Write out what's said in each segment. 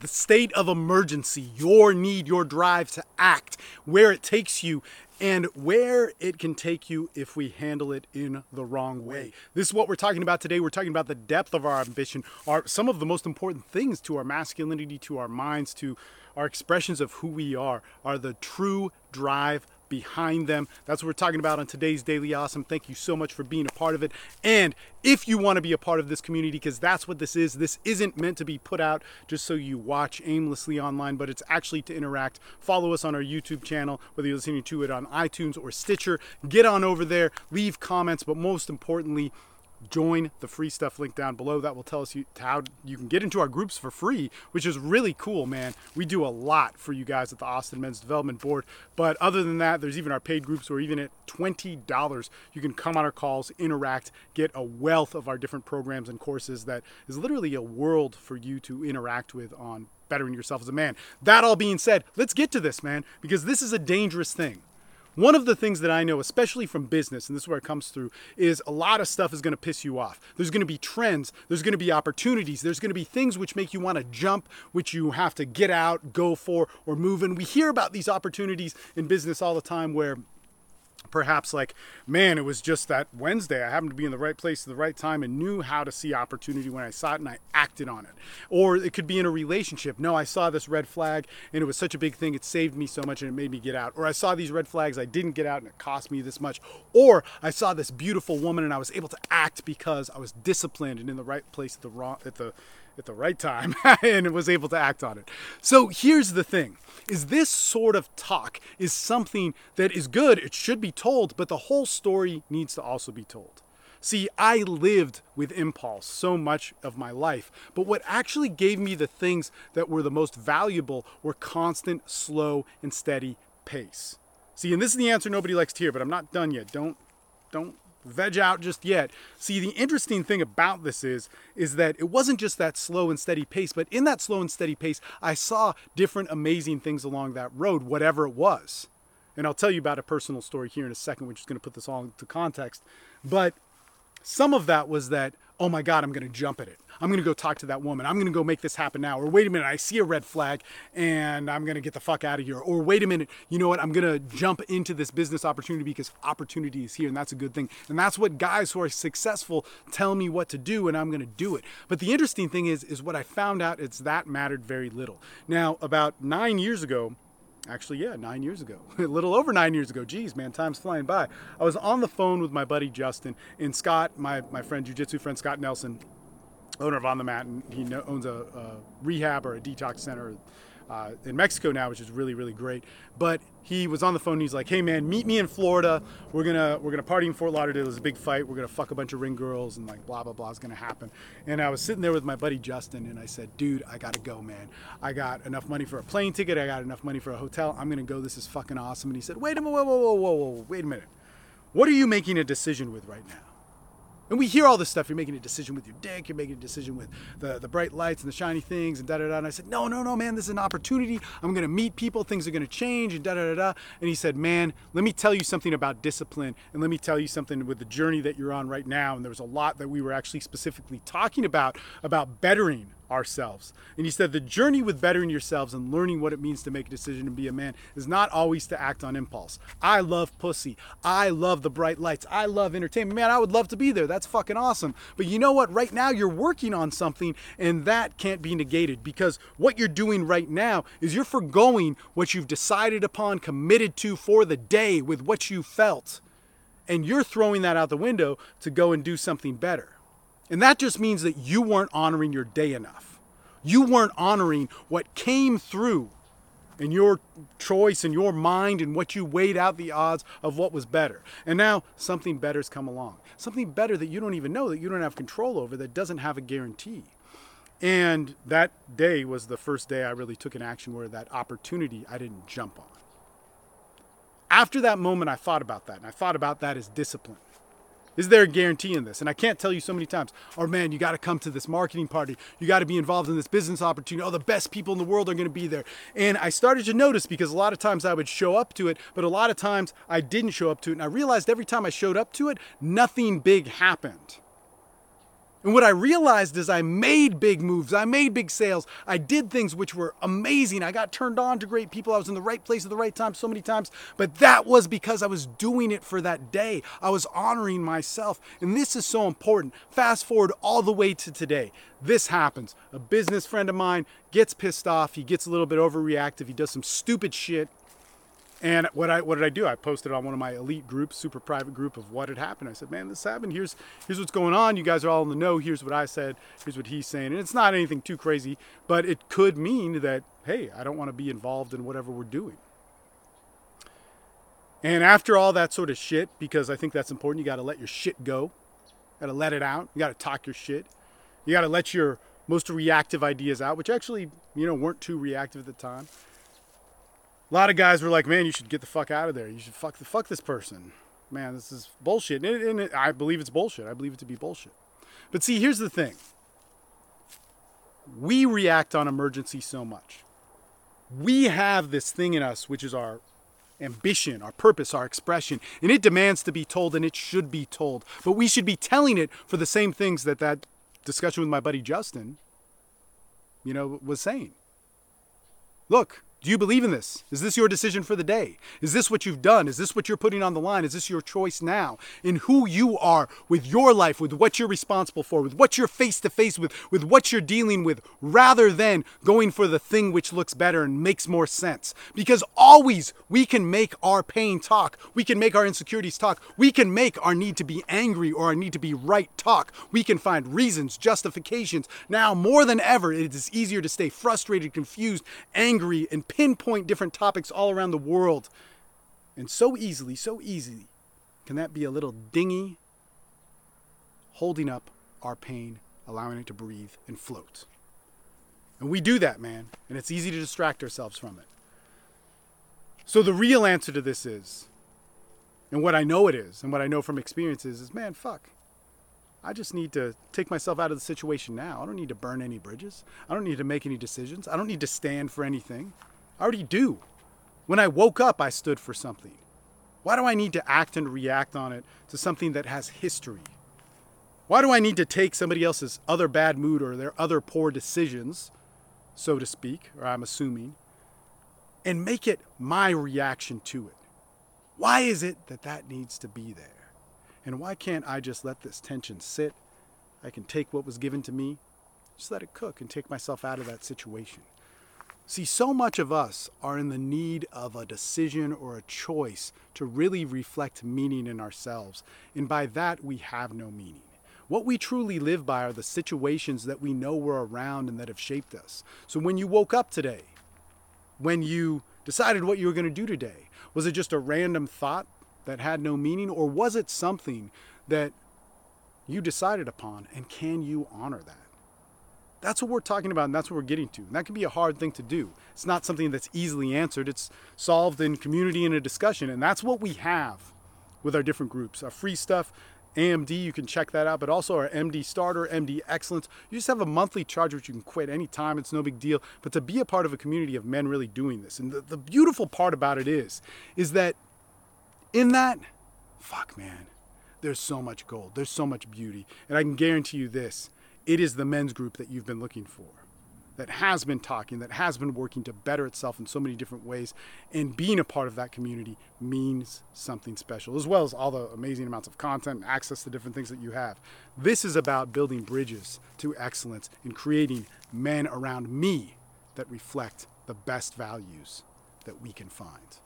the state of emergency, your need, your drive to act, where it takes you, and where it can take you if we handle it in the wrong way. This is what we're talking about today. We're talking about the depth of our ambition, are some of the most important things to our masculinity, to our minds, to our expressions of who we are, are the true drive behind them. That's what we're talking about on today's Daily Awesome. Thank you so much for being a part of it. And if you want to be a part of this community, because that's what this is, this isn't meant to be put out just so you watch aimlessly online, but it's actually to interact. Follow us on our YouTube channel, whether you're listening to it on iTunes or Stitcher. Get on over there, leave comments, but most importantly, join the free stuff link down below. That will tell us you, how you can get into our groups for free, which is really cool, man. We do a lot for you guys at the Austin Men's Development Board. But other than that, there's even our paid groups where even at $20, you can come on our calls, interact, get a wealth of our different programs and courses that is literally a world for you to interact with on bettering yourself as a man. That all being said, let's get to this, man, because this is a dangerous thing. One of the things that I know, especially from business, and this is where it comes through, is a lot of stuff is going to piss you off. There's going to be trends, there's going to be opportunities, there's going to be things which make you want to jump, which you have to get out, go for, or move. And we hear about these opportunities in business all the time where perhaps like man it was just that wednesday. I happened to be in the right place at the right time and knew how to see opportunity when i saw it and i acted on it. Or it could be in a relationship. No i saw this red flag and it was such a big thing. It saved me so much and it made me get out. Or i saw these red flags. I didn't get out and it cost me this much. Or i saw this beautiful woman and i was able to act because i was disciplined and in the right place at the wrong at the at the right time and was able to act on it. So here's the thing is this sort of talk is something that is good, it should be told, but the whole story needs to also be told. See, I lived with impulse so much of my life, but what actually gave me the things that were the most valuable were constant, slow, and steady pace. See, and this is the answer nobody likes to hear, but I'm not done yet. Don't don't veg out just yet. See, the interesting thing about this is is that it wasn't just that slow and steady pace, but in that slow and steady pace, I saw different amazing things along that road, whatever it was. And I'll tell you about a personal story here in a second, which is going to put this all into context. But some of that was that, oh my God, I'm going to jump at it. I'm going to go talk to that woman. I'm going to go make this happen now. Or wait a minute, I see a red flag and I'm going to get the fuck out of here. Or wait a minute, you know what? I'm going to jump into this business opportunity because opportunity is here and that's a good thing. And that's what guys who are successful tell me what to do and I'm going to do it. But the interesting thing is is what I found out is that mattered very little. Now, about 9 years ago, actually yeah nine years ago. A little over nine years ago. Geez man time's flying by. I was on the phone with my buddy justin and scott my, my friend jiu-jitsu friend scott nelson owner of On the Mat, and he owns a, a rehab or a detox center uh, in Mexico now, which is really really great. But he was on the phone. And he's like, "Hey man, meet me in Florida. We're gonna we're gonna party in Fort Lauderdale. There's a big fight. We're gonna fuck a bunch of ring girls and like blah blah blah is gonna happen." And I was sitting there with my buddy Justin, and I said, "Dude, I gotta go, man. I got enough money for a plane ticket. I got enough money for a hotel. I'm gonna go. This is fucking awesome." And he said, "Wait a minute, whoa whoa whoa whoa whoa, wait a minute. What are you making a decision with right now?" And we hear all this stuff. You're making a decision with your dick. You're making a decision with the, the bright lights and the shiny things and da da da. And I said, no, no, no, man, this is an opportunity. I'm going to meet people. Things are going to change and da da da da. And he said, man, let me tell you something about discipline. And let me tell you something with the journey that you're on right now. And there was a lot that we were actually specifically talking about, about bettering ourselves. And he said the journey with bettering yourselves and learning what it means to make a decision to be a man is not always to act on impulse. I love pussy. I love the bright lights. I love entertainment. Man, I would love to be there. That's fucking awesome. But you know what? Right now you're working on something and that can't be negated because what you're doing right now is you're foregoing what you've decided upon, committed to for the day with what you felt. And you're throwing that out the window to go and do something better. And that just means that you weren't honoring your day enough. You weren't honoring what came through in your choice and your mind and what you weighed out the odds of what was better. And now something better's come along. Something better that you don't even know, that you don't have control over, that doesn't have a guarantee. And that day was the first day I really took an action where that opportunity I didn't jump on. After that moment, I thought about that. And I thought about that as discipline. Is there a guarantee in this? And I can't tell you so many times, oh man, you got to come to this marketing party. You got to be involved in this business opportunity. Oh, the best people in the world are going to be there. And I started to notice because a lot of times I would show up to it, but a lot of times I didn't show up to it. And I realized every time I showed up to it, nothing big happened. And what I realized is I made big moves. I made big sales. I did things which were amazing. I got turned on to great people. I was in the right place at the right time so many times. But that was because I was doing it for that day. I was honoring myself. And this is so important. Fast forward all the way to today. This happens. A business friend of mine gets pissed off. He gets a little bit overreactive. He does some stupid shit. And what I what did I do? I posted on one of my elite groups, super private group of what had happened. I said, "Man, this happened. Here's here's what's going on. You guys are all in the know. Here's what I said. Here's what he's saying." And it's not anything too crazy, but it could mean that hey, I don't want to be involved in whatever we're doing. And after all that sort of shit, because I think that's important, you got to let your shit go. Got to let it out. You got to talk your shit. You got to let your most reactive ideas out, which actually, you know, weren't too reactive at the time a lot of guys were like, "Man, you should get the fuck out of there. You should fuck the fuck this person." Man, this is bullshit. And, it, and it, I believe it's bullshit. I believe it to be bullshit. But see, here's the thing. We react on emergency so much. We have this thing in us, which is our ambition, our purpose, our expression, and it demands to be told, and it should be told. But we should be telling it for the same things that that discussion with my buddy Justin, you know, was saying. Look, do you believe in this? Is this your decision for the day? Is this what you've done? Is this what you're putting on the line? Is this your choice now in who you are with your life, with what you're responsible for, with what you're face to face with, with what you're dealing with, rather than going for the thing which looks better and makes more sense? Because always we can make our pain talk. We can make our insecurities talk. We can make our need to be angry or our need to be right talk. We can find reasons, justifications. Now, more than ever, it is easier to stay frustrated, confused, angry, and pinpoint different topics all around the world. And so easily, so easily, can that be a little dingy holding up our pain, allowing it to breathe and float. And we do that, man, and it's easy to distract ourselves from it. So the real answer to this is, and what I know it is, and what I know from experiences is, man, fuck. I just need to take myself out of the situation now. I don't need to burn any bridges. I don't need to make any decisions. I don't need to stand for anything. I already do. When I woke up, I stood for something. Why do I need to act and react on it to something that has history? Why do I need to take somebody else's other bad mood or their other poor decisions, so to speak, or I'm assuming, and make it my reaction to it? Why is it that that needs to be there? And why can't I just let this tension sit? I can take what was given to me, just let it cook and take myself out of that situation. See, so much of us are in the need of a decision or a choice to really reflect meaning in ourselves. And by that, we have no meaning. What we truly live by are the situations that we know were around and that have shaped us. So when you woke up today, when you decided what you were going to do today, was it just a random thought that had no meaning, or was it something that you decided upon? And can you honor that? That's what we're talking about, and that's what we're getting to. And that can be a hard thing to do. It's not something that's easily answered. It's solved in community and a discussion, and that's what we have with our different groups. Our free stuff, AMD, you can check that out, but also our MD Starter, MD Excellence. You just have a monthly charge which you can quit anytime. It's no big deal. But to be a part of a community of men really doing this, and the, the beautiful part about it is, is that in that, fuck man, there's so much gold. There's so much beauty. And I can guarantee you this it is the men's group that you've been looking for that has been talking, that has been working to better itself in so many different ways. And being a part of that community means something special, as well as all the amazing amounts of content and access to different things that you have. This is about building bridges to excellence and creating men around me that reflect the best values that we can find.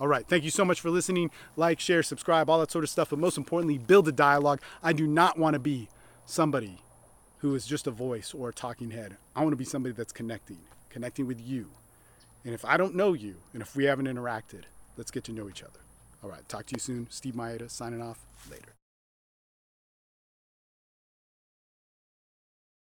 All right. Thank you so much for listening. Like, share, subscribe, all that sort of stuff. But most importantly, build a dialogue. I do not want to be somebody who is just a voice or a talking head. I want to be somebody that's connecting, connecting with you. And if I don't know you, and if we haven't interacted, let's get to know each other. All right, talk to you soon. Steve Mayeda signing off. Later.